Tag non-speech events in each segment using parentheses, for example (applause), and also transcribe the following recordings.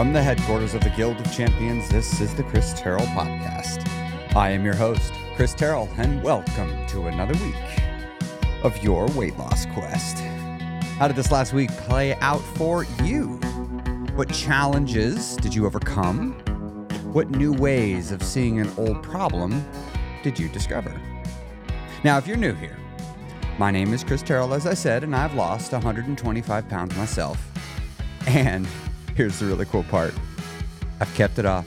From the headquarters of the Guild of Champions, this is the Chris Terrell Podcast. I am your host, Chris Terrell, and welcome to another week of your weight loss quest. How did this last week play out for you? What challenges did you overcome? What new ways of seeing an old problem did you discover? Now, if you're new here, my name is Chris Terrell, as I said, and I've lost 125 pounds myself. And here's the really cool part I've kept it off.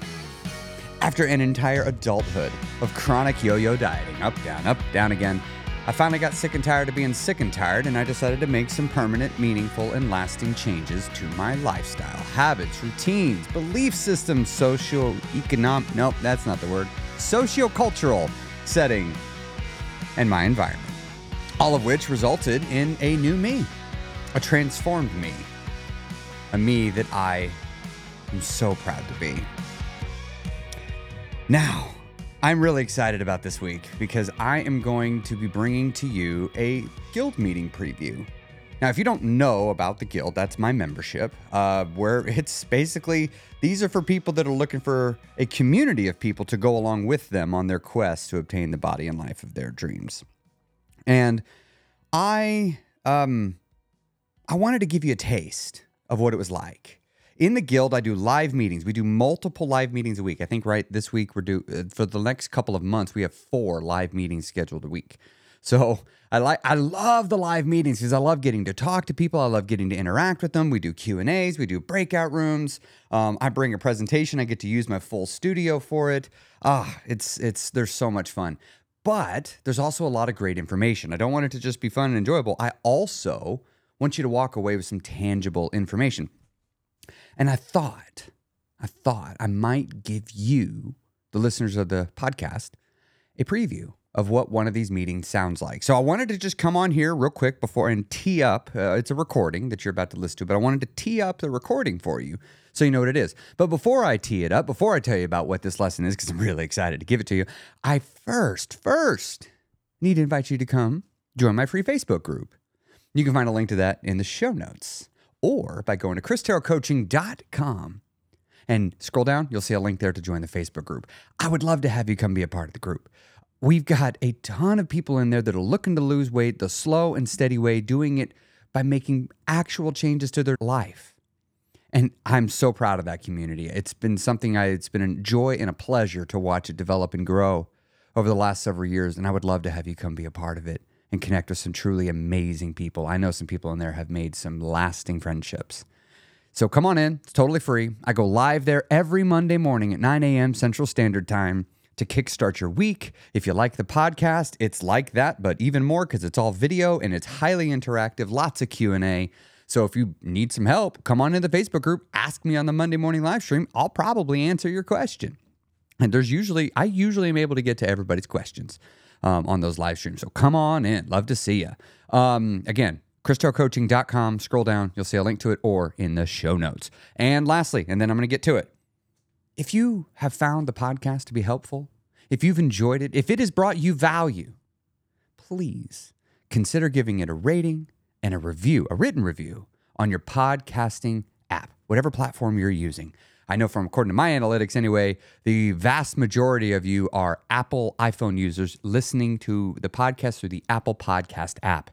After an entire adulthood of chronic yo yo dieting, up, down, up, down again, I finally got sick and tired of being sick and tired, and I decided to make some permanent, meaningful, and lasting changes to my lifestyle, habits, routines, belief systems, socio economic, nope, that's not the word, socio-cultural setting, and my environment. All of which resulted in a new me, a transformed me, a me that I am so proud to be. Now, I'm really excited about this week because I am going to be bringing to you a guild meeting preview. Now, if you don't know about the guild, that's my membership, uh, where it's basically these are for people that are looking for a community of people to go along with them on their quest to obtain the body and life of their dreams. And I, um, I wanted to give you a taste of what it was like in the guild, I do live meetings. We do multiple live meetings a week. I think right this week we're do uh, for the next couple of months we have four live meetings scheduled a week. So I like I love the live meetings because I love getting to talk to people. I love getting to interact with them. We do Q and A's. We do breakout rooms. Um, I bring a presentation. I get to use my full studio for it. Ah, it's it's there's so much fun. But there's also a lot of great information. I don't want it to just be fun and enjoyable. I also want you to walk away with some tangible information. And I thought, I thought I might give you, the listeners of the podcast, a preview of what one of these meetings sounds like. So I wanted to just come on here real quick before and tee up. Uh, it's a recording that you're about to listen to, but I wanted to tee up the recording for you so you know what it is. But before I tee it up, before I tell you about what this lesson is, because I'm really excited to give it to you, I first, first need to invite you to come join my free Facebook group. You can find a link to that in the show notes or by going to christerrellcoaching.com and scroll down. You'll see a link there to join the Facebook group. I would love to have you come be a part of the group. We've got a ton of people in there that are looking to lose weight the slow and steady way, doing it by making actual changes to their life. And I'm so proud of that community. It's been something I, it's been a joy and a pleasure to watch it develop and grow over the last several years. And I would love to have you come be a part of it and connect with some truly amazing people. I know some people in there have made some lasting friendships. So come on in, it's totally free. I go live there every Monday morning at 9 a.m. Central Standard Time to kickstart your week. If you like the podcast, it's like that, but even more because it's all video and it's highly interactive, lots of Q&A. So if you need some help, come on in the Facebook group, ask me on the Monday morning live stream. I'll probably answer your question. And there's usually, I usually am able to get to everybody's questions um, on those live streams. So come on in. Love to see you. Um, again, christerrellcoaching.com. Scroll down. You'll see a link to it or in the show notes. And lastly, and then I'm going to get to it. If you have found the podcast to be helpful, if you've enjoyed it, if it has brought you value, please consider giving it a rating and a review, a written review on your podcasting app, whatever platform you're using. I know from according to my analytics anyway, the vast majority of you are Apple iPhone users listening to the podcast through the Apple Podcast app.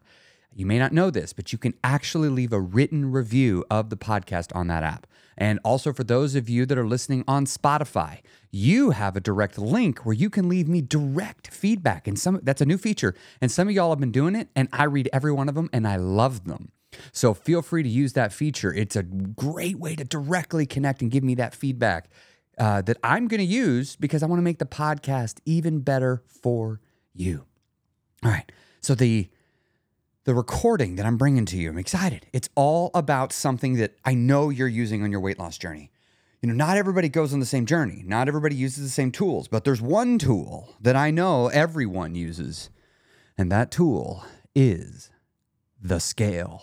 You may not know this, but you can actually leave a written review of the podcast on that app. And also for those of you that are listening on Spotify, you have a direct link where you can leave me direct feedback. And some that's a new feature. And some of y'all have been doing it, and I read every one of them and I love them. So feel free to use that feature. It's a great way to directly connect and give me that feedback uh, that I'm going to use because I want to make the podcast even better for you. All right. So the the recording that I'm bringing to you, I'm excited. It's all about something that I know you're using on your weight loss journey. You know, not everybody goes on the same journey. Not everybody uses the same tools, but there's one tool that I know everyone uses, and that tool is the scale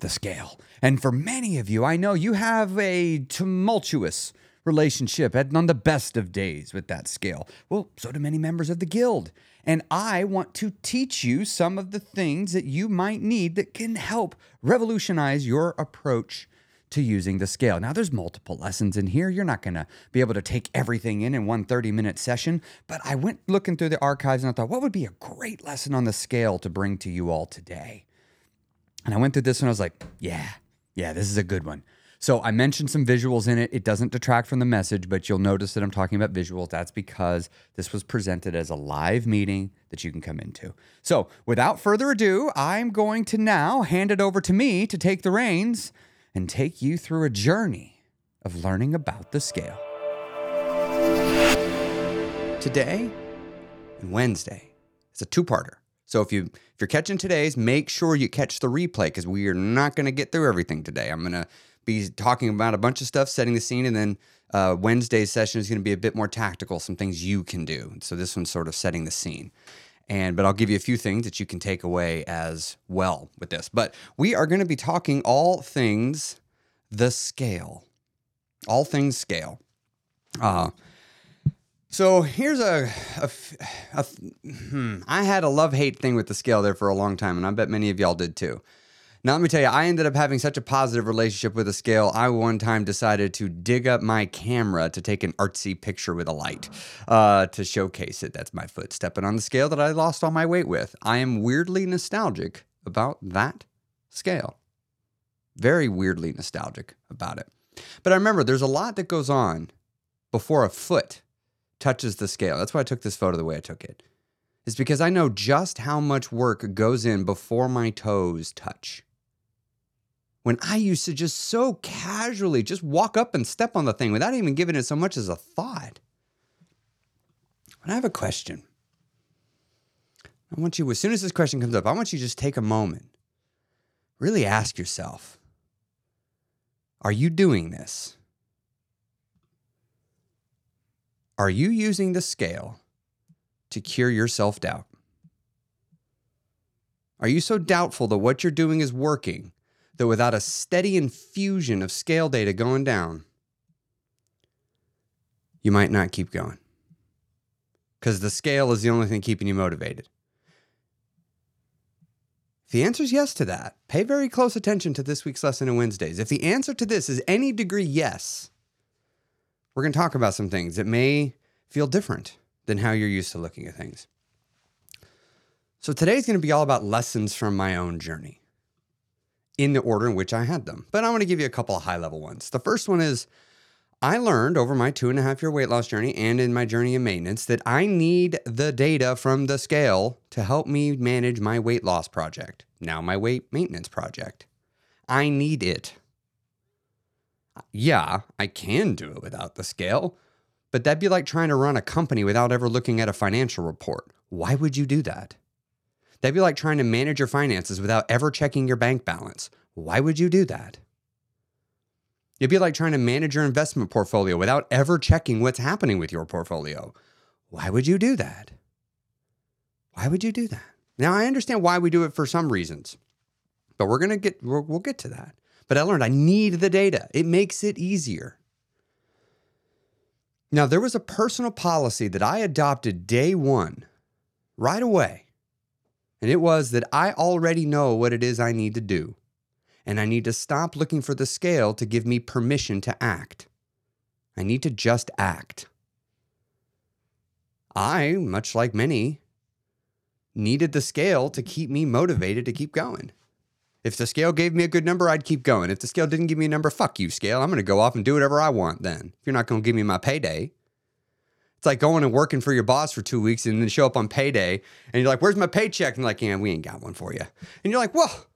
the scale. And for many of you, I know you have a tumultuous relationship and on the best of days with that scale. Well, so do many members of the guild. And I want to teach you some of the things that you might need that can help revolutionize your approach to using the scale. Now, there's multiple lessons in here. You're not going to be able to take everything in in one 30 minute session, but I went looking through the archives and I thought, what would be a great lesson on the scale to bring to you all today? And I went through this one. I was like, yeah, yeah, this is a good one. So I mentioned some visuals in it. It doesn't detract from the message, but you'll notice that I'm talking about visuals. That's because this was presented as a live meeting that you can come into. So without further ado, I'm going to now hand it over to me to take the reins and take you through a journey of learning about the scale. Today and Wednesday, it's a two-parter. So if you if you're catching today's, make sure you catch the replay because we are not going to get through everything today. I'm going to be talking about a bunch of stuff, setting the scene, and then uh, Wednesday's session is going to be a bit more tactical, some things you can do. So this one's sort of setting the scene. And but I'll give you a few things that you can take away as well with this. But we are going to be talking all things the scale, all things scale. Uh, so here's a, a, a hmm, I had a love hate thing with the scale there for a long time, and I bet many of y'all did too. Now, let me tell you, I ended up having such a positive relationship with the scale. I one time decided to dig up my camera to take an artsy picture with a light uh, to showcase it. That's my foot stepping on the scale that I lost all my weight with. I am weirdly nostalgic about that scale. Very weirdly nostalgic about it. But I remember there's a lot that goes on before a foot touches the scale. That's why I took this photo the way I took it. Is because I know just how much work goes in before my toes touch when I used to just so casually just walk up and step on the thing without even giving it so much as a thought. But I have a question. I want you, as soon as this question comes up, I want you to just take a moment, really ask yourself Are you doing this? Are you using the scale to cure your self doubt? Are you so doubtful that what you're doing is working that without a steady infusion of scale data going down, you might not keep going. Because the scale is the only thing keeping you motivated. If the answer is yes to that, pay very close attention to this week's lesson on Wednesdays. If the answer to this is any degree yes, we're going to talk about some things that may feel different than how you're used to looking at things. So today's going to be all about lessons from my own journey in the order in which I had them. But I want to give you a couple of high level ones. The first one is I learned over my two and a half year weight loss journey and in my journey of maintenance that I need the data from the scale to help me manage my weight loss project, now my weight maintenance project. I need it. Yeah, I can do it without the scale, but that'd be like trying to run a company without ever looking at a financial report. Why would you do that? That'd be like trying to manage your finances without ever checking your bank balance. Why would you do that? It'd be like trying to manage your investment portfolio without ever checking what's happening with your portfolio. Why would you do that? Why would you do that? Now, I understand why we do it for some reasons, but we're going to get, we'll, we'll get to that. But I learned I need the data, it makes it easier. Now, there was a personal policy that I adopted day one, right away. And it was that I already know what it is I need to do. And I need to stop looking for the scale to give me permission to act. I need to just act. I, much like many, needed the scale to keep me motivated to keep going. If the scale gave me a good number, I'd keep going. If the scale didn't give me a number, fuck you, scale. I'm going to go off and do whatever I want then. If you're not going to give me my payday. It's like going and working for your boss for two weeks and then show up on payday and you're like, where's my paycheck? And like, yeah, we ain't got one for you. And you're like, well,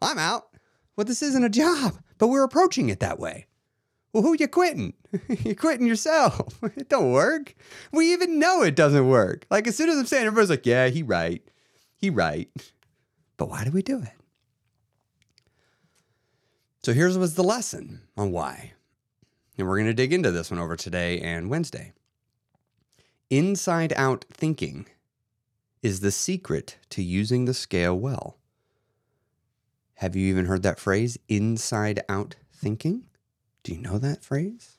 I'm out. Well, this isn't a job, but we're approaching it that way. Well, who you quitting? (laughs) You're quitting yourself. (laughs) it don't work. We even know it doesn't work. Like as soon as I'm saying, everybody's like, yeah, he right. He right. But why do we do it? So here's was the lesson on why. And we're going to dig into this one over today and Wednesday. Inside out thinking is the secret to using the scale well. Have you even heard that phrase, inside out thinking? Do you know that phrase?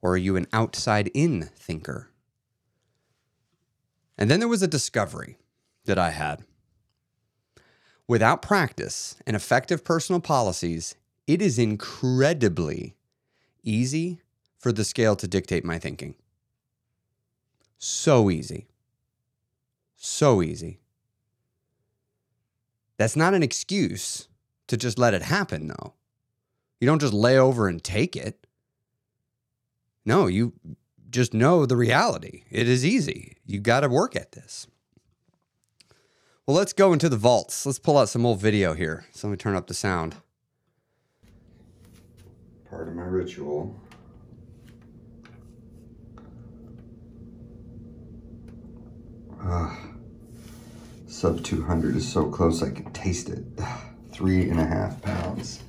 Or are you an outside in thinker? And then there was a discovery that I had. Without practice and effective personal policies, it is incredibly easy for the scale to dictate my thinking. So easy. So easy. That's not an excuse to just let it happen, though. You don't just lay over and take it. No, you just know the reality. It is easy. You got to work at this. Well, let's go into the vaults. Let's pull out some old video here. So let me turn up the sound. Part of my ritual. Ah, sub 200 is so close I can taste it. (sighs) Three and a half pounds.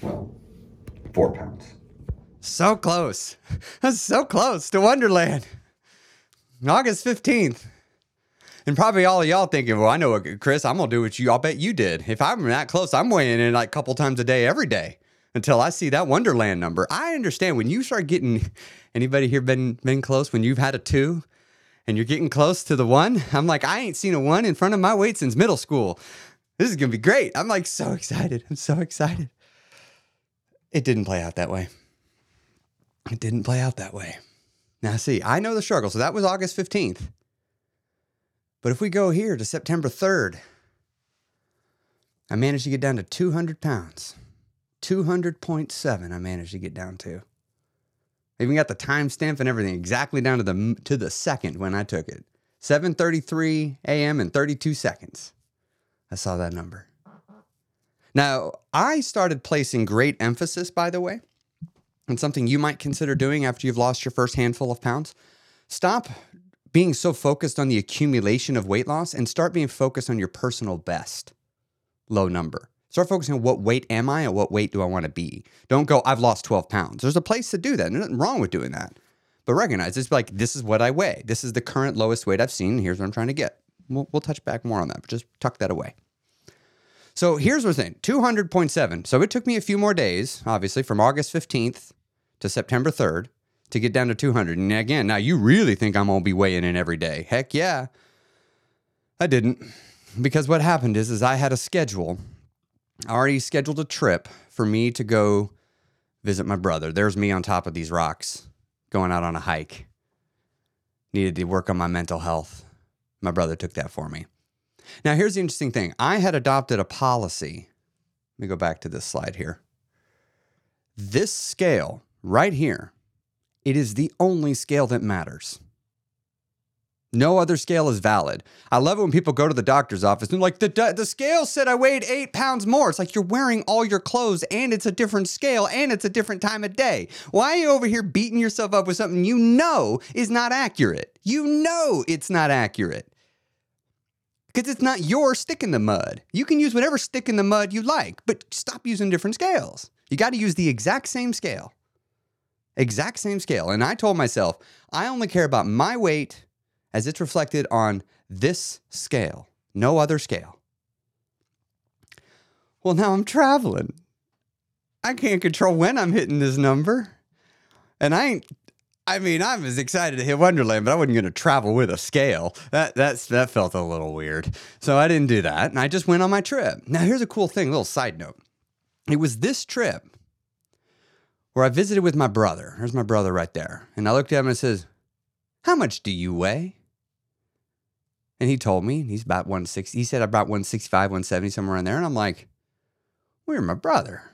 Well, four pounds. So close. (laughs) That's so close to Wonderland. August 15th. And probably all of y'all thinking, well, I know what, Chris, I'm going to do what you, I'll bet you did. If I'm that close, I'm weighing in like a couple times a day every day until I see that Wonderland number. I understand when you start getting, anybody here been, been close? When you've had a two and you're getting close to the one, I'm like, I ain't seen a one in front of my weight since middle school. This is going to be great. I'm like so excited. I'm so excited. It didn't play out that way. It didn't play out that way. Now, see, I know the struggle. So that was August 15th. But if we go here to September 3rd, I managed to get down to 200 pounds. 200.7 I managed to get down to. I even got the timestamp and everything exactly down to the to the second when I took it. 7:33 a.m. and 32 seconds. I saw that number. Now, I started placing great emphasis by the way, on something you might consider doing after you've lost your first handful of pounds. Stop being so focused on the accumulation of weight loss and start being focused on your personal best low number. Start focusing on what weight am I and what weight do I want to be. Don't go, I've lost 12 pounds. There's a place to do that. There's nothing wrong with doing that. But recognize it's like, this is what I weigh. This is the current lowest weight I've seen. Here's what I'm trying to get. We'll, we'll touch back more on that, but just tuck that away. So here's the thing 200.7. So it took me a few more days, obviously, from August 15th to September 3rd to get down to 200. And again, now you really think I'm going to be weighing in every day. Heck yeah. I didn't. Because what happened is is I had a schedule. I already scheduled a trip for me to go visit my brother. There's me on top of these rocks going out on a hike. Needed to work on my mental health. My brother took that for me. Now, here's the interesting thing I had adopted a policy. Let me go back to this slide here. This scale right here it is the only scale that matters. No other scale is valid. I love it when people go to the doctor's office and like the the scale said I weighed eight pounds more. It's like you're wearing all your clothes and it's a different scale and it's a different time of day. Why are you over here beating yourself up with something you know is not accurate? You know it's not accurate because it's not your stick in the mud. You can use whatever stick in the mud you like, but stop using different scales. You got to use the exact same scale. Exact same scale. And I told myself, I only care about my weight as it's reflected on this scale, no other scale. Well, now I'm traveling. I can't control when I'm hitting this number. And I ain't I mean, I'm as excited to hit Wonderland, but I wasn't going to travel with a scale. That that's that felt a little weird. So I didn't do that, and I just went on my trip. Now, here's a cool thing, little side note. It was this trip where I visited with my brother. There's my brother right there. And I looked at him and says, How much do you weigh? And he told me and he's about 160. He said about 165, 170, somewhere in there. And I'm like, you're my brother.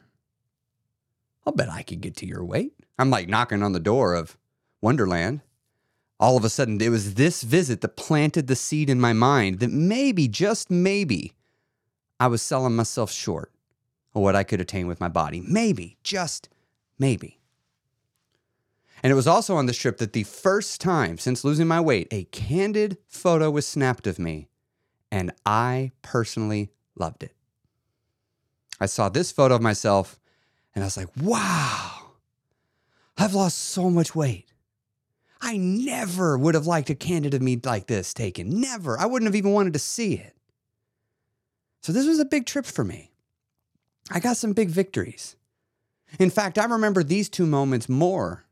I'll bet I could get to your weight. I'm like knocking on the door of Wonderland. All of a sudden, it was this visit that planted the seed in my mind that maybe, just maybe, I was selling myself short of what I could attain with my body. Maybe, just Maybe. And it was also on this trip that the first time since losing my weight, a candid photo was snapped of me, and I personally loved it. I saw this photo of myself, and I was like, wow, I've lost so much weight. I never would have liked a candid of me like this taken. Never. I wouldn't have even wanted to see it. So this was a big trip for me. I got some big victories. In fact, I remember these two moments more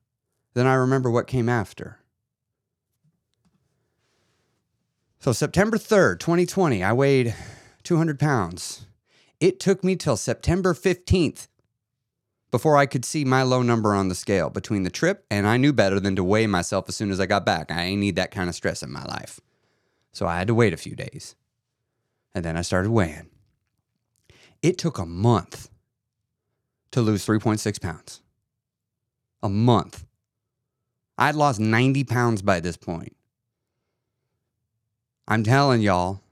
than I remember what came after. So, September 3rd, 2020, I weighed 200 pounds. It took me till September 15th before I could see my low number on the scale between the trip and I knew better than to weigh myself as soon as I got back. I ain't need that kind of stress in my life. So I had to wait a few days. And then I started weighing. It took a month to lose 3.6 pounds. A month. I'd lost 90 pounds by this point. I'm telling y'all,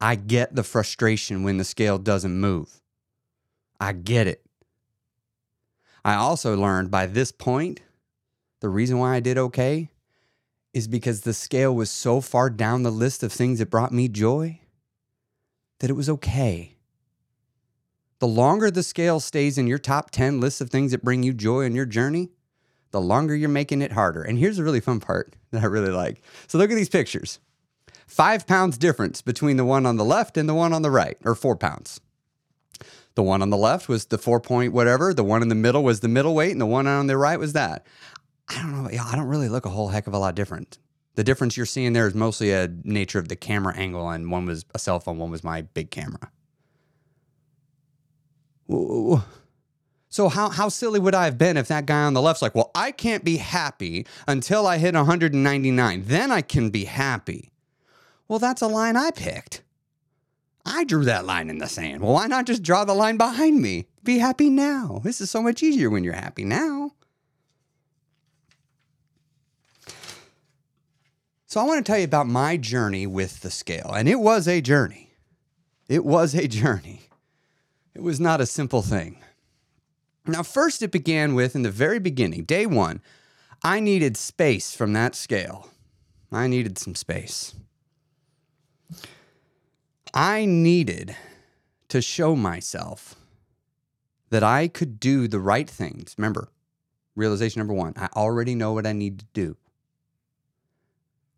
I get the frustration when the scale doesn't move. I get it. I also learned by this point the reason why I did okay is because the scale was so far down the list of things that brought me joy that it was okay. The longer the scale stays in your top 10 list of things that bring you joy on your journey, the longer you're making it harder. And here's the really fun part (laughs) that I really like. So look at these pictures. Five pounds difference between the one on the left and the one on the right, or four pounds. The one on the left was the four point whatever. The one in the middle was the middle weight, and the one on the right was that. I don't know. I don't really look a whole heck of a lot different. The difference you're seeing there is mostly a nature of the camera angle, and one was a cell phone, one was my big camera. So how how silly would I have been if that guy on the left's like, well, I can't be happy until I hit 199. Then I can be happy. Well, that's a line I picked. I drew that line in the sand. Well, why not just draw the line behind me? Be happy now. This is so much easier when you're happy now. So, I want to tell you about my journey with the scale. And it was a journey. It was a journey. It was not a simple thing. Now, first, it began with in the very beginning, day one, I needed space from that scale. I needed some space. I needed to show myself that I could do the right things. Remember, realization number one I already know what I need to do.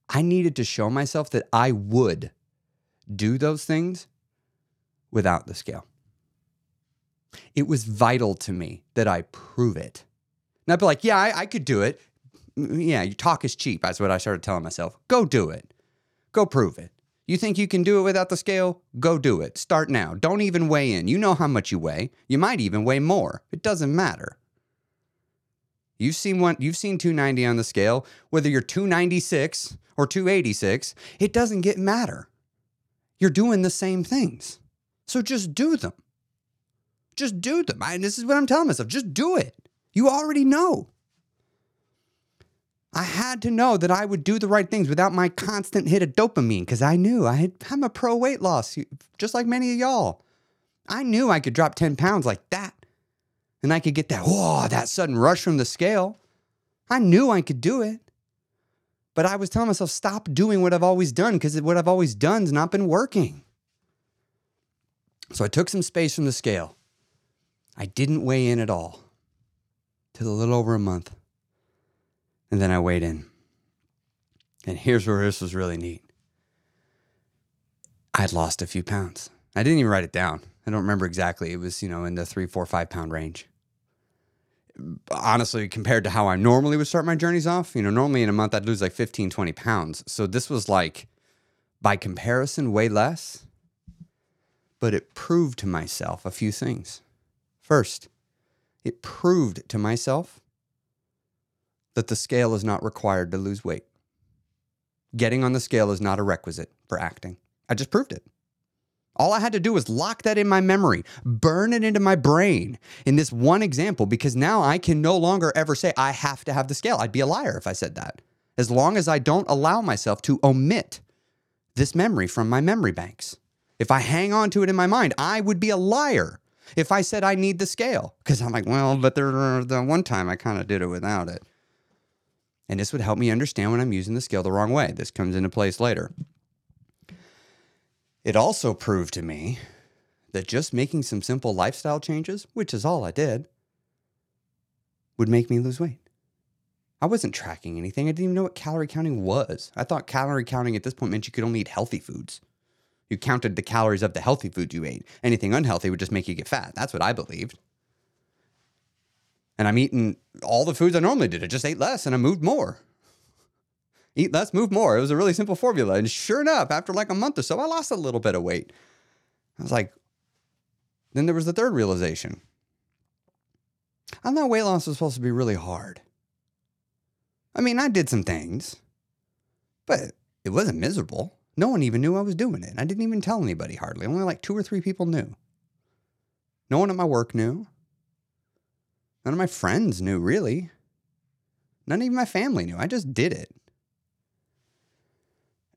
I needed to show myself that I would do those things without the scale. It was vital to me that I prove it. And I'd be like, yeah, I, I could do it. Mm, mm, yeah, you talk is cheap. That's what I started telling myself. Go do it. Go prove it. You think you can do it without the scale? Go do it. Start now. Don't even weigh in. You know how much you weigh. You might even weigh more. It doesn't matter. You've seen one you've seen 290 on the scale, whether you're 296 or 286, it doesn't get matter. You're doing the same things. So just do them. Just do them. I, this is what I'm telling myself. Just do it. You already know. I had to know that I would do the right things without my constant hit of dopamine because I knew I had, I'm a pro weight loss, just like many of y'all. I knew I could drop 10 pounds like that. And I could get that, whoa, that sudden rush from the scale. I knew I could do it. But I was telling myself, stop doing what I've always done because what I've always done's not been working. So I took some space from the scale. I didn't weigh in at all till a little over a month. And then I weighed in. And here's where this was really neat. I'd lost a few pounds. I didn't even write it down. I don't remember exactly. It was, you know, in the three, four, five pound range. Honestly, compared to how I normally would start my journeys off, you know, normally in a month I'd lose like 15, 20 pounds. So this was like, by comparison, way less. But it proved to myself a few things. First, it proved to myself that the scale is not required to lose weight. Getting on the scale is not a requisite for acting. I just proved it. All I had to do was lock that in my memory, burn it into my brain in this one example, because now I can no longer ever say, I have to have the scale. I'd be a liar if I said that. As long as I don't allow myself to omit this memory from my memory banks. If I hang on to it in my mind, I would be a liar if I said I need the scale. Because I'm like, well, but there, the one time I kind of did it without it. And this would help me understand when I'm using the scale the wrong way. This comes into place later. It also proved to me that just making some simple lifestyle changes, which is all I did, would make me lose weight. I wasn't tracking anything. I didn't even know what calorie counting was. I thought calorie counting at this point meant you could only eat healthy foods. You counted the calories of the healthy food you ate. Anything unhealthy would just make you get fat. That's what I believed and I'm eating all the foods I normally did. I just ate less and I moved more. Eat less, move more. It was a really simple formula. And sure enough, after like a month or so, I lost a little bit of weight. I was like, then there was the third realization. I thought weight loss was supposed to be really hard. I mean, I did some things, but it wasn't miserable. No one even knew I was doing it. And I didn't even tell anybody hardly. Only like two or three people knew. No one at my work knew. None of my friends knew, really. None even my family knew. I just did it.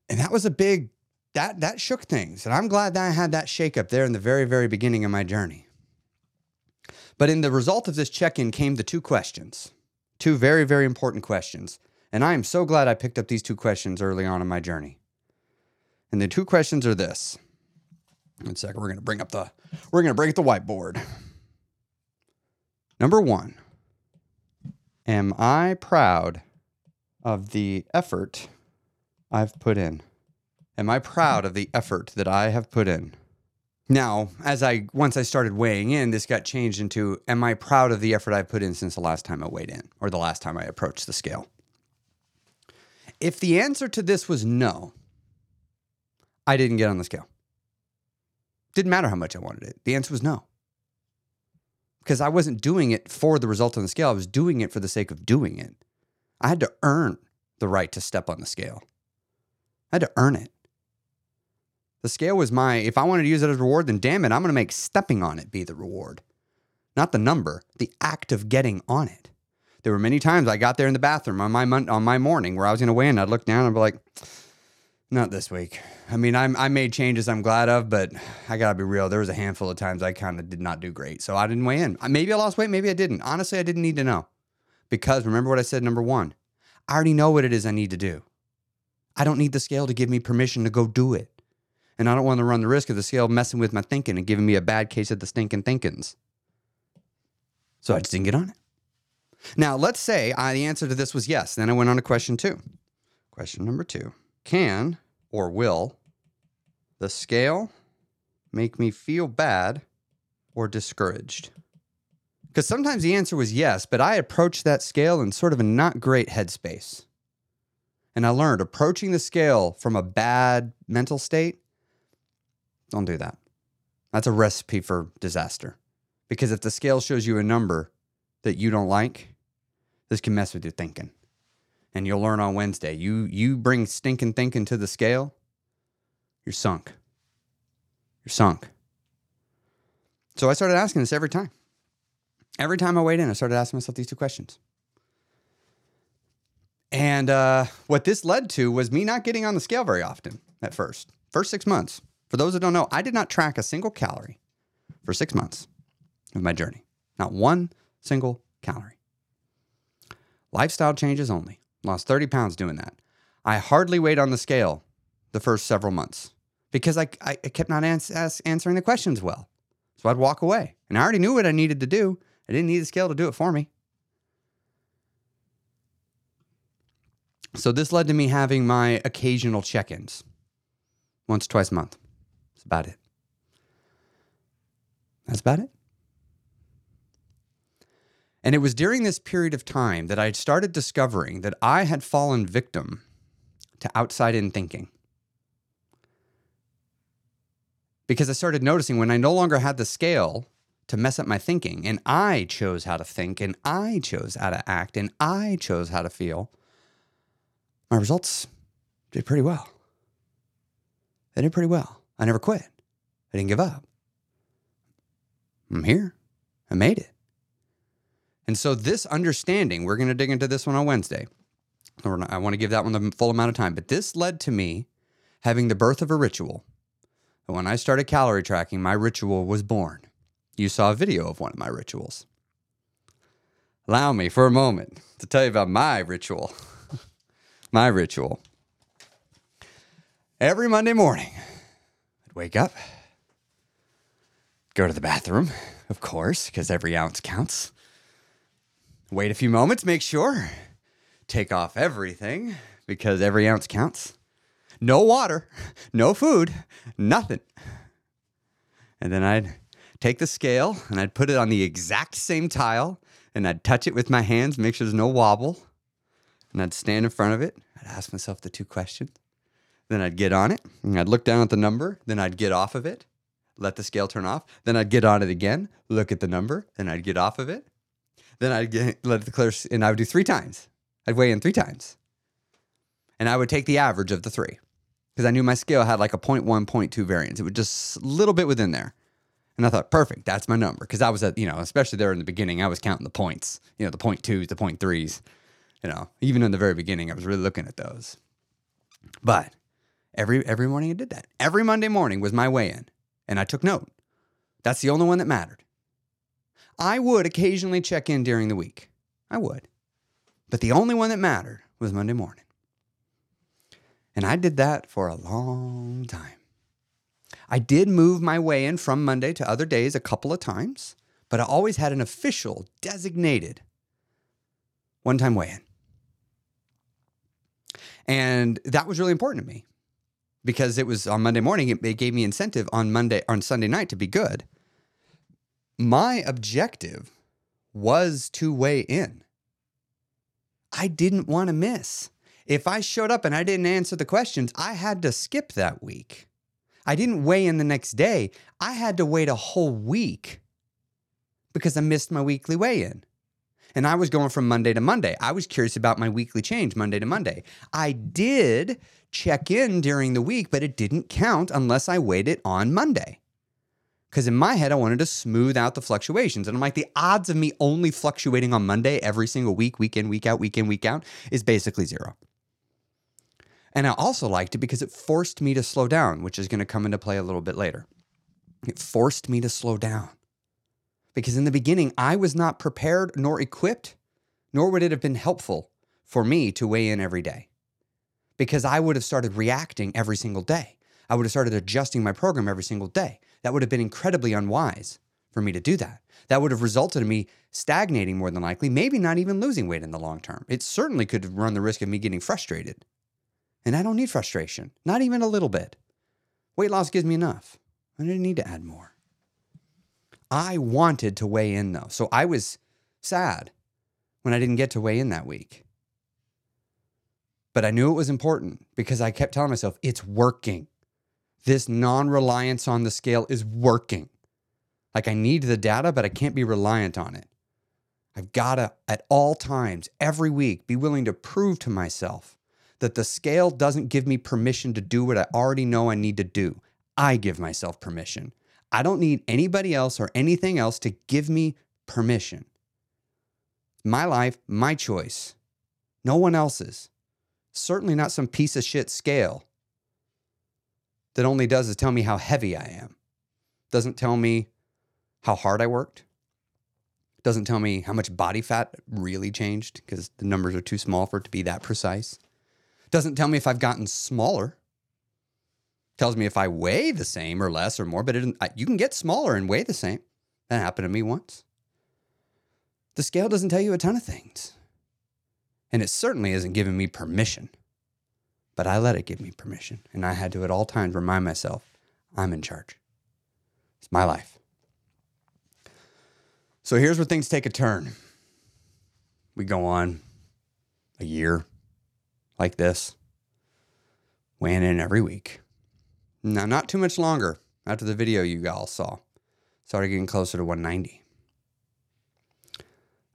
And that was a big that that shook things. And I'm glad that I had that shakeup there in the very, very beginning of my journey. But in the result of this check-in came the two questions. Two very, very important questions. And I am so glad I picked up these two questions early on in my journey. And the two questions are this. One second, we're gonna bring up the we're gonna bring up the whiteboard. Number one, am I proud of the effort I've put in? Am I proud of the effort that I have put in? Now, as I once I started weighing in, this got changed into am I proud of the effort I've put in since the last time I weighed in or the last time I approached the scale? If the answer to this was no, I didn't get on the scale. Didn't matter how much I wanted it. The answer was no. Because I wasn't doing it for the result on the scale. I was doing it for the sake of doing it. I had to earn the right to step on the scale. I had to earn it. The scale was my, if I wanted to use it as a reward, then damn it, I'm going to make stepping on it be the reward. Not the number, the act of getting on it. There were many times I got there in the bathroom on my on my morning where I was going to weigh in. I'd look down and be like, not this week. I mean, I'm, I made changes I'm glad of, but I got to be real. There was a handful of times I kind of did not do great. So I didn't weigh in. Maybe I lost weight, maybe I didn't. Honestly, I didn't need to know. Because remember what I said, number one, I already know what it is I need to do. I don't need the scale to give me permission to go do it. And I don't want to run the risk of the scale messing with my thinking and giving me a bad case of the stinking thinkings. So I just didn't get on it. Now, let's say I, the answer to this was yes. Then I went on to question two. Question number two Can or will the scale make me feel bad or discouraged? Because sometimes the answer was yes, but I approached that scale in sort of a not great headspace. And I learned approaching the scale from a bad mental state, don't do that. That's a recipe for disaster. Because if the scale shows you a number that you don't like, this can mess with your thinking. And you'll learn on Wednesday. You you bring stinking thinking to the scale, you're sunk. You're sunk. So I started asking this every time. Every time I weighed in, I started asking myself these two questions. And uh, what this led to was me not getting on the scale very often at first. First six months. For those that don't know, I did not track a single calorie for six months of my journey. Not one single calorie. Lifestyle changes only. Lost 30 pounds doing that. I hardly weighed on the scale the first several months because I, I kept not ans- answering the questions well. So I'd walk away. And I already knew what I needed to do. I didn't need the scale to do it for me. So this led to me having my occasional check ins once, twice a month. That's about it. That's about it. And it was during this period of time that I started discovering that I had fallen victim to outside in thinking. Because I started noticing when I no longer had the scale to mess up my thinking, and I chose how to think, and I chose how to act, and I chose how to feel, my results did pretty well. They did pretty well. I never quit. I didn't give up. I'm here. I made it. And so, this understanding, we're going to dig into this one on Wednesday. I want to give that one the full amount of time, but this led to me having the birth of a ritual. When I started calorie tracking, my ritual was born. You saw a video of one of my rituals. Allow me for a moment to tell you about my ritual. (laughs) my ritual. Every Monday morning, I'd wake up, go to the bathroom, of course, because every ounce counts. Wait a few moments, make sure. Take off everything because every ounce counts. No water, no food, nothing. And then I'd take the scale and I'd put it on the exact same tile and I'd touch it with my hands, make sure there's no wobble. And I'd stand in front of it. I'd ask myself the two questions. Then I'd get on it and I'd look down at the number. Then I'd get off of it, let the scale turn off. Then I'd get on it again, look at the number. and I'd get off of it. Then I'd get, let the clear, and I would do three times. I'd weigh in three times. And I would take the average of the three because I knew my scale had like a 0.1, 0.2 variance. It was just a little bit within there. And I thought, perfect, that's my number. Because I was at, you know, especially there in the beginning, I was counting the points, you know, the point twos, the point threes. You know, even in the very beginning, I was really looking at those. But every every morning I did that. Every Monday morning was my weigh-in. And I took note. That's the only one that mattered. I would occasionally check in during the week. I would. But the only one that mattered was Monday morning. And I did that for a long time. I did move my weigh in from Monday to other days a couple of times, but I always had an official, designated one time weigh in. And that was really important to me because it was on Monday morning. It, it gave me incentive on Monday, on Sunday night to be good. My objective was to weigh in. I didn't want to miss. If I showed up and I didn't answer the questions, I had to skip that week. I didn't weigh in the next day. I had to wait a whole week because I missed my weekly weigh in. And I was going from Monday to Monday. I was curious about my weekly change Monday to Monday. I did check in during the week, but it didn't count unless I weighed it on Monday. Because in my head, I wanted to smooth out the fluctuations. And I'm like, the odds of me only fluctuating on Monday every single week, week in, week out, week in, week out, is basically zero. And I also liked it because it forced me to slow down, which is going to come into play a little bit later. It forced me to slow down. Because in the beginning, I was not prepared nor equipped, nor would it have been helpful for me to weigh in every day. Because I would have started reacting every single day. I would have started adjusting my program every single day. That would have been incredibly unwise for me to do that. That would have resulted in me stagnating more than likely, maybe not even losing weight in the long term. It certainly could run the risk of me getting frustrated and I don't need frustration, not even a little bit. Weight loss gives me enough. I didn't need to add more. I wanted to weigh in though. So I was sad when I didn't get to weigh in that week. But I knew it was important because I kept telling myself, it's working. This non reliance on the scale is working. Like I need the data, but I can't be reliant on it. I've got to, at all times, every week, be willing to prove to myself that the scale doesn't give me permission to do what I already know I need to do. I give myself permission. I don't need anybody else or anything else to give me permission. My life, my choice. No one else's. Certainly not some piece of shit scale that only does is tell me how heavy I am. Doesn't tell me how hard I worked. Doesn't tell me how much body fat really changed because the numbers are too small for it to be that precise. Doesn't tell me if I've gotten smaller. Tells me if I weigh the same or less or more, but it, you can get smaller and weigh the same. That happened to me once. The scale doesn't tell you a ton of things. And it certainly isn't giving me permission. But I let it give me permission. And I had to at all times remind myself I'm in charge. It's my life. So here's where things take a turn. We go on a year, like this, weighing in every week. Now, not too much longer after the video you all saw. Started getting closer to 190.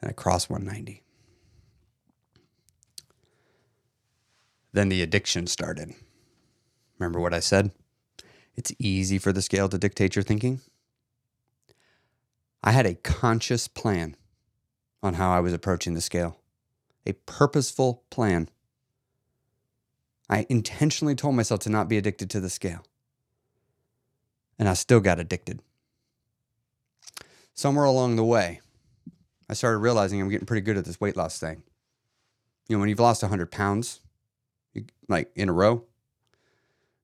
And I crossed 190. Then the addiction started. Remember what I said? It's easy for the scale to dictate your thinking. I had a conscious plan on how I was approaching the scale, a purposeful plan. I intentionally told myself to not be addicted to the scale. And I still got addicted. Somewhere along the way, I started realizing I'm getting pretty good at this weight loss thing. You know, when you've lost 100 pounds, like in a row,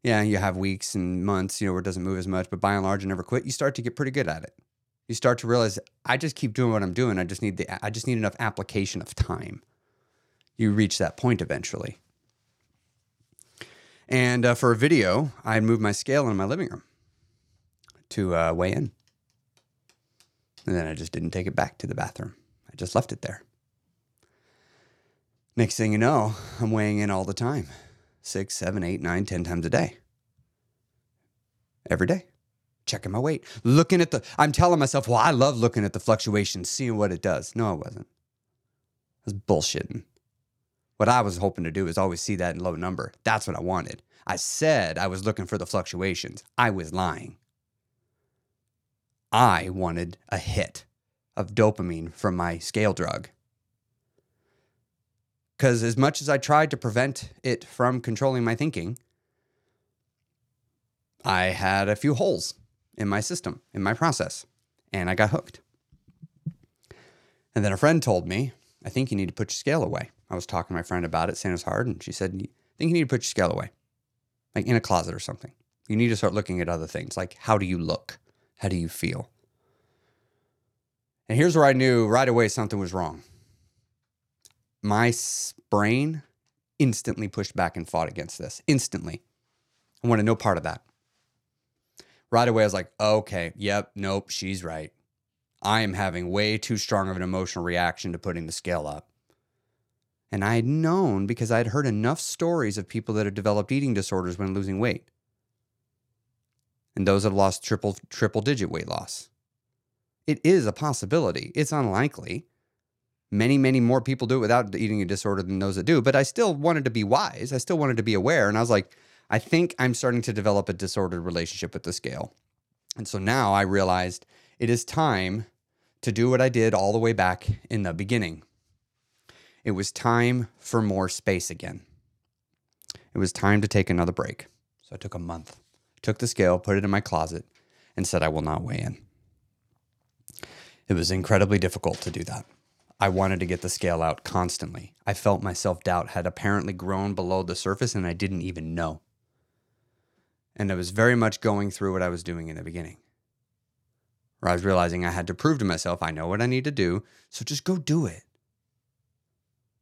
yeah, you have weeks and months, you know, where it doesn't move as much, but by and large, you never quit. You start to get pretty good at it. You start to realize I just keep doing what I'm doing. I just need the I just need enough application of time. You reach that point eventually. And uh, for a video, I moved my scale in my living room to uh, weigh in. And then I just didn't take it back to the bathroom. I just left it there. Next thing you know, I'm weighing in all the time six, seven, eight, nine, ten times a day. Every day. checking my weight, looking at the, I'm telling myself, well, I love looking at the fluctuations, seeing what it does. No, it wasn't. I was bullshitting. What I was hoping to do is always see that low number. That's what I wanted. I said I was looking for the fluctuations. I was lying. I wanted a hit of dopamine from my scale drug. Because as much as I tried to prevent it from controlling my thinking, I had a few holes in my system, in my process, and I got hooked. And then a friend told me, I think you need to put your scale away. I was talking to my friend about it, it's hard, and she said, I think you need to put your scale away, like in a closet or something. You need to start looking at other things, like how do you look? How do you feel? And here's where I knew right away something was wrong. My brain instantly pushed back and fought against this. Instantly. I wanted no part of that right away I was like, okay, yep, nope, she's right. I am having way too strong of an emotional reaction to putting the scale up. And I had known because I had heard enough stories of people that had developed eating disorders when losing weight. And those that have lost triple triple digit weight loss. It is a possibility. It's unlikely. Many, many more people do it without eating a disorder than those that do. But I still wanted to be wise. I still wanted to be aware. And I was like, I think I'm starting to develop a disordered relationship with the scale. And so now I realized it is time to do what I did all the way back in the beginning. It was time for more space again. It was time to take another break. So I took a month, took the scale, put it in my closet, and said, I will not weigh in. It was incredibly difficult to do that. I wanted to get the scale out constantly. I felt my self doubt had apparently grown below the surface and I didn't even know. And I was very much going through what I was doing in the beginning, where I was realizing I had to prove to myself I know what I need to do, so just go do it.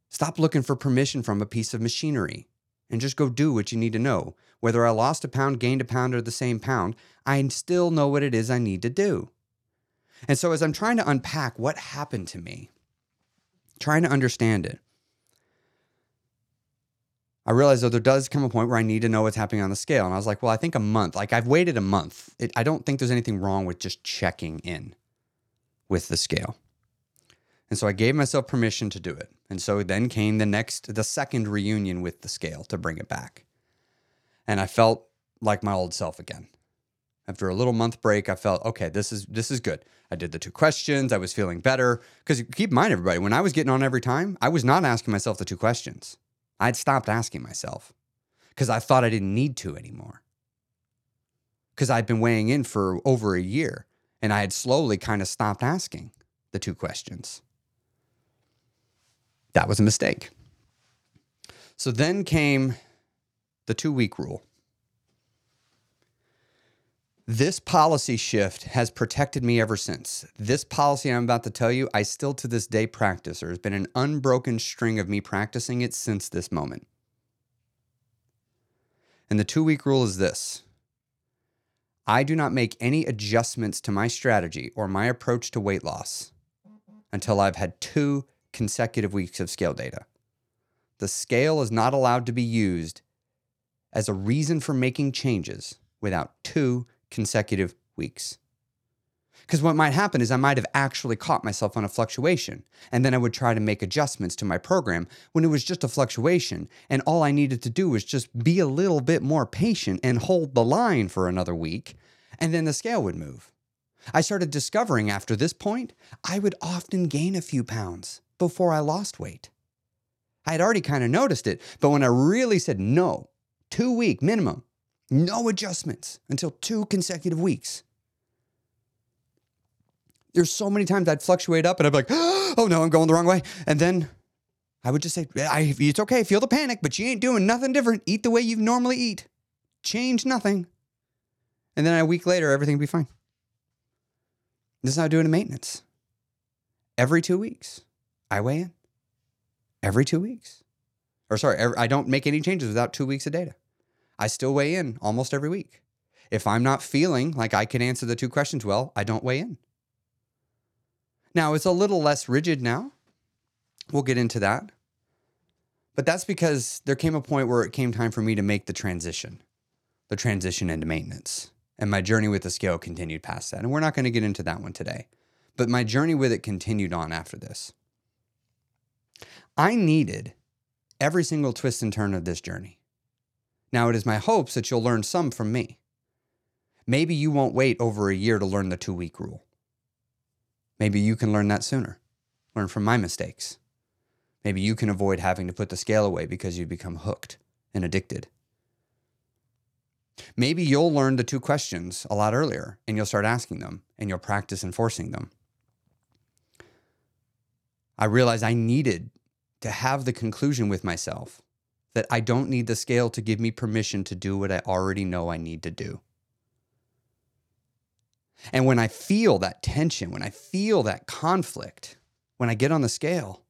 Stop looking for permission from a piece of machinery and just go do what you need to know. Whether I lost a pound, gained a pound, or the same pound, I still know what it is I need to do. And so, as I'm trying to unpack what happened to me, trying to understand it, I realized though there does come a point where I need to know what's happening on the scale. And I was like, well, I think a month. Like I've waited a month. It, I don't think there's anything wrong with just checking in with the scale. And so I gave myself permission to do it. And so then came the next, the second reunion with the scale to bring it back. And I felt like my old self again. After a little month break, I felt, okay, this is this is good. I did the two questions. I was feeling better. Because keep in mind, everybody, when I was getting on every time, I was not asking myself the two questions. I'd stopped asking myself because I thought I didn't need to anymore. Because I'd been weighing in for over a year and I had slowly kind of stopped asking the two questions. That was a mistake. So then came the two week rule. This policy shift has protected me ever since. This policy I'm about to tell you, I still to this day practice. There's been an unbroken string of me practicing it since this moment. And the two week rule is this I do not make any adjustments to my strategy or my approach to weight loss until I've had two consecutive weeks of scale data. The scale is not allowed to be used as a reason for making changes without two consecutive weeks. Because what might happen is I might have actually caught myself on a fluctuation, and then I would try to make adjustments to my program when it was just a fluctuation, and all I needed to do was just be a little bit more patient and hold the line for another week, and then the scale would move. I started discovering after this point, I would often gain a few pounds before I lost weight. I had already kind of noticed it, but when I really said no, two week minimum, no adjustments until two consecutive weeks. There's so many times I'd fluctuate up and I'd be like, (gasps) oh no, I'm going the wrong way. And then I would just say, it's okay, feel the panic, but you ain't doing nothing different. Eat the way you normally eat. Change nothing. And then a week later, everything would be fine. This is how I do it in maintenance. Every two weeks, I weigh in. Every two weeks. Or sorry, I don't make any changes without two weeks of data. I still weigh in almost every week. If I'm not feeling like I can answer the two questions well, I don't weigh in. Now, it's a little less rigid now. We'll get into that. But that's because there came a point where it came time for me to make the transition, the transition into maintenance. And my journey with the scale continued past that. And we're not going to get into that one today. But my journey with it continued on after this. I needed every single twist and turn of this journey. Now, it is my hopes that you'll learn some from me. Maybe you won't wait over a year to learn the two week rule. Maybe you can learn that sooner, learn from my mistakes. Maybe you can avoid having to put the scale away because you become hooked and addicted. Maybe you'll learn the two questions a lot earlier and you'll start asking them and you'll practice enforcing them. I realized I needed to have the conclusion with myself that I don't need the scale to give me permission to do what I already know I need to do. And when I feel that tension, when I feel that conflict, when I get on the scale,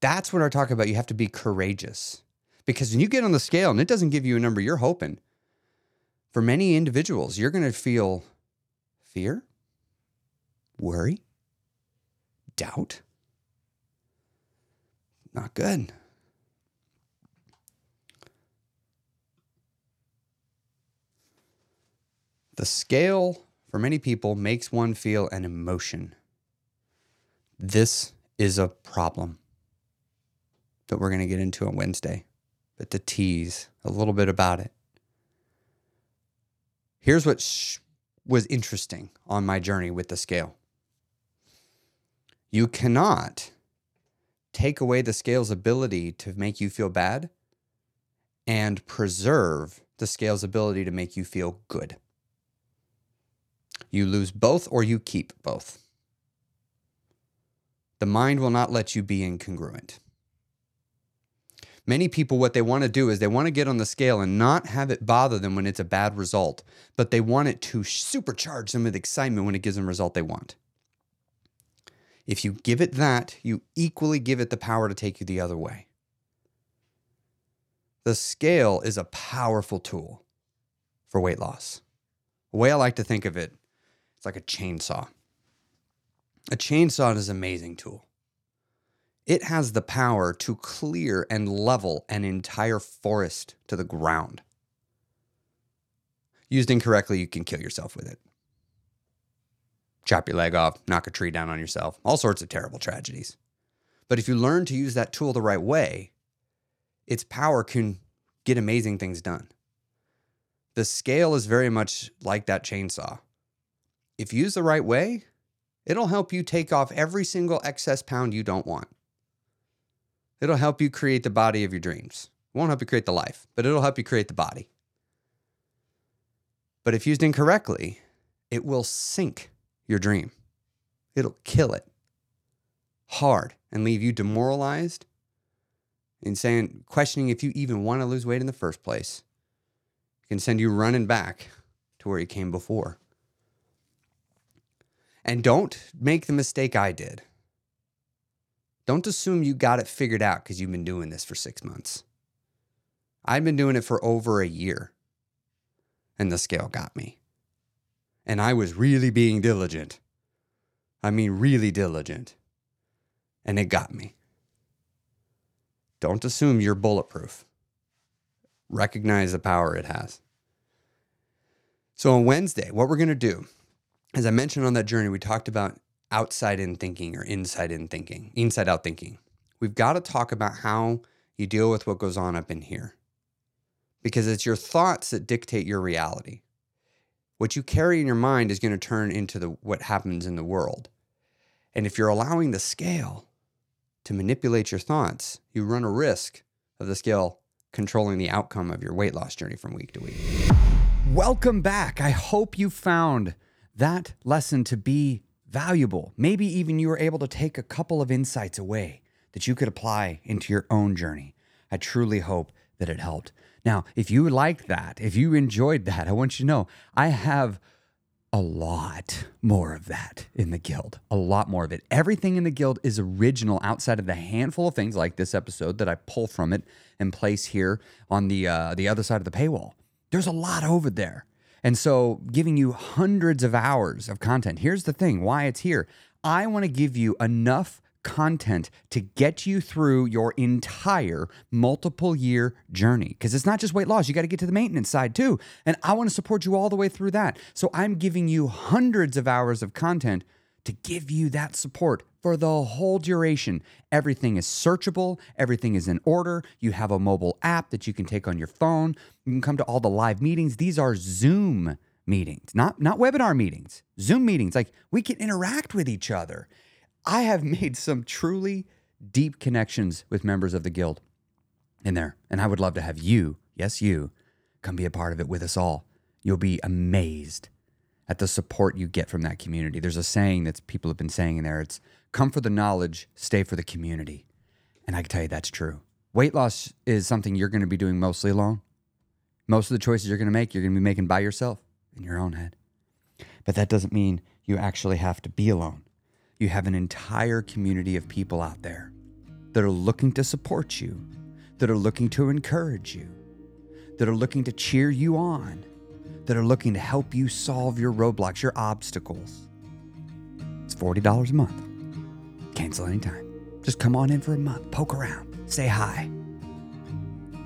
that's what I talk about. You have to be courageous. Because when you get on the scale and it doesn't give you a number you're hoping, for many individuals, you're going to feel fear, worry, doubt. Not good. The scale for many people makes one feel an emotion. This is a problem that we're going to get into on Wednesday, but to tease a little bit about it. Here's what sh- was interesting on my journey with the scale you cannot take away the scale's ability to make you feel bad and preserve the scale's ability to make you feel good. You lose both or you keep both. The mind will not let you be incongruent. Many people, what they want to do is they want to get on the scale and not have it bother them when it's a bad result, but they want it to supercharge them with excitement when it gives them a result they want. If you give it that, you equally give it the power to take you the other way. The scale is a powerful tool for weight loss. The way I like to think of it, it's like a chainsaw. A chainsaw is an amazing tool. It has the power to clear and level an entire forest to the ground. Used incorrectly, you can kill yourself with it. Chop your leg off, knock a tree down on yourself, all sorts of terrible tragedies. But if you learn to use that tool the right way, its power can get amazing things done. The scale is very much like that chainsaw. If used the right way, it'll help you take off every single excess pound you don't want. It'll help you create the body of your dreams. It won't help you create the life, but it'll help you create the body. But if used incorrectly, it will sink your dream. It'll kill it hard and leave you demoralized and saying, questioning if you even want to lose weight in the first place. It can send you running back to where you came before. And don't make the mistake I did. Don't assume you got it figured out because you've been doing this for six months. I've been doing it for over a year, and the scale got me. And I was really being diligent. I mean, really diligent. And it got me. Don't assume you're bulletproof. Recognize the power it has. So, on Wednesday, what we're going to do, as I mentioned on that journey, we talked about outside in thinking or inside in thinking, inside out thinking. We've got to talk about how you deal with what goes on up in here because it's your thoughts that dictate your reality. What you carry in your mind is going to turn into the, what happens in the world. And if you're allowing the scale to manipulate your thoughts, you run a risk of the scale controlling the outcome of your weight loss journey from week to week. Welcome back. I hope you found that lesson to be valuable. Maybe even you were able to take a couple of insights away that you could apply into your own journey. I truly hope that it helped. Now, if you liked that, if you enjoyed that, I want you to know I have a lot more of that in the guild. A lot more of it. Everything in the guild is original outside of the handful of things like this episode that I pull from it and place here on the uh, the other side of the paywall. There's a lot over there. And so, giving you hundreds of hours of content. Here's the thing why it's here. I want to give you enough content to get you through your entire multiple year journey. Because it's not just weight loss, you got to get to the maintenance side too. And I want to support you all the way through that. So I'm giving you hundreds of hours of content to give you that support for the whole duration. Everything is searchable, everything is in order. You have a mobile app that you can take on your phone. You can come to all the live meetings. These are Zoom meetings, not not webinar meetings. Zoom meetings. Like we can interact with each other. I have (laughs) made some truly deep connections with members of the guild in there, and I would love to have you, yes you, come be a part of it with us all. You'll be amazed at the support you get from that community. There's a saying that people have been saying in there. It's come for the knowledge, stay for the community. And I can tell you that's true. Weight loss is something you're going to be doing mostly alone. Most of the choices you're going to make, you're going to be making by yourself in your own head. But that doesn't mean you actually have to be alone. You have an entire community of people out there that are looking to support you, that are looking to encourage you, that are looking to cheer you on that are looking to help you solve your roadblocks, your obstacles. It's $40 a month. Cancel anytime. Just come on in for a month, poke around, say hi.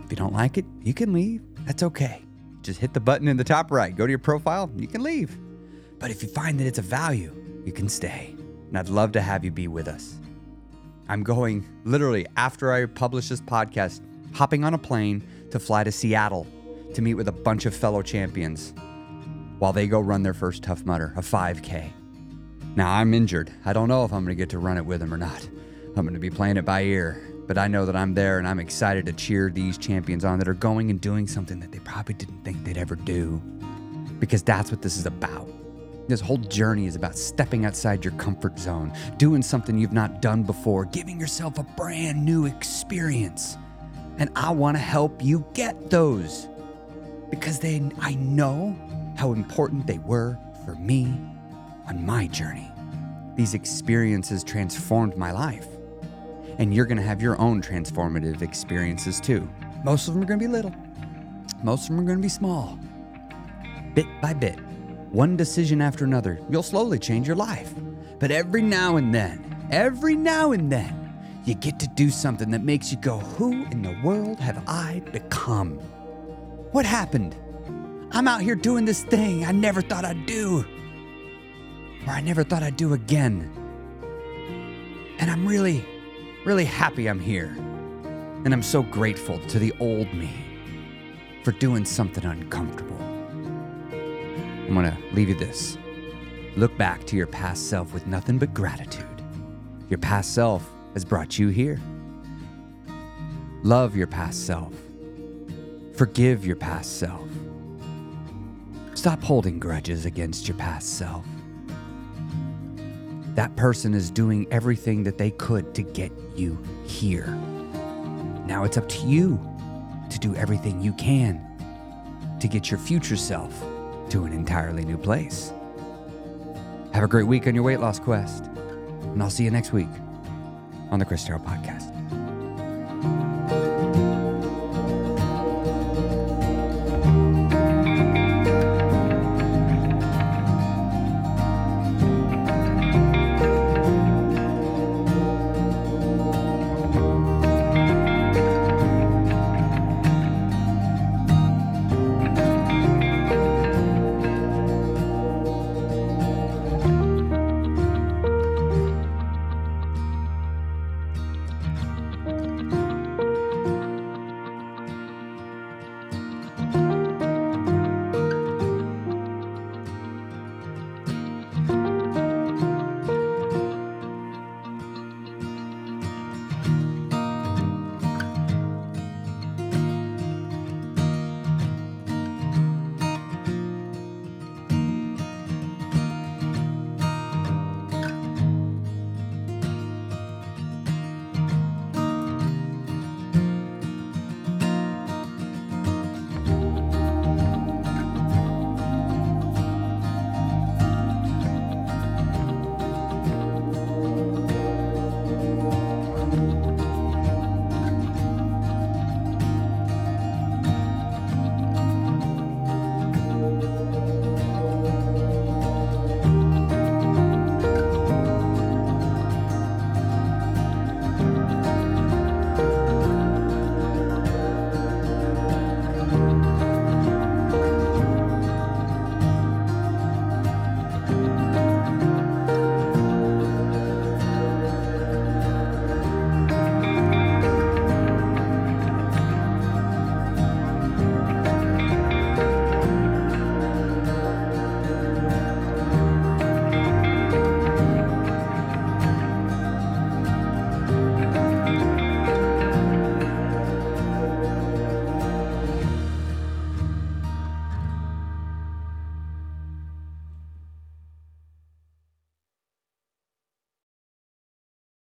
If you don't like it, you can leave. That's okay. Just hit the button in the top right, go to your profile, you can leave. But if you find that it's a value, you can stay. And I'd love to have you be with us. I'm going literally after I publish this podcast, hopping on a plane to fly to Seattle to meet with a bunch of fellow champions while they go run their first Tough Mudder, a 5K. Now, I'm injured. I don't know if I'm going to get to run it with them or not. I'm going to be playing it by ear, but I know that I'm there and I'm excited to cheer these champions on that are going and doing something that they probably didn't think they'd ever do. Because that's what this is about. This whole journey is about stepping outside your comfort zone, doing something you've not done before, giving yourself a brand new experience. And I want to help you get those because they I know how important they were for me on my journey. These experiences transformed my life. And you're going to have your own transformative experiences too. Most of them are going to be little. Most of them are going to be small. Bit by bit, one decision after another, you'll slowly change your life. But every now and then, every now and then, you get to do something that makes you go, Who in the world have I become? What happened? I'm out here doing this thing I never thought I'd do, or I never thought I'd do again. And I'm really, really happy I'm here. And I'm so grateful to the old me for doing something uncomfortable. I'm gonna leave you this. Look back to your past self with nothing but gratitude. Your past self has brought you here. Love your past self Forgive your past self. Stop holding grudges against your past self. That person is doing everything that they could to get you here. Now it's up to you to do everything you can to get your future self to an entirely new place. Have a great week on your weight loss quest, and I'll see you next week on the Chris Terrell Podcast.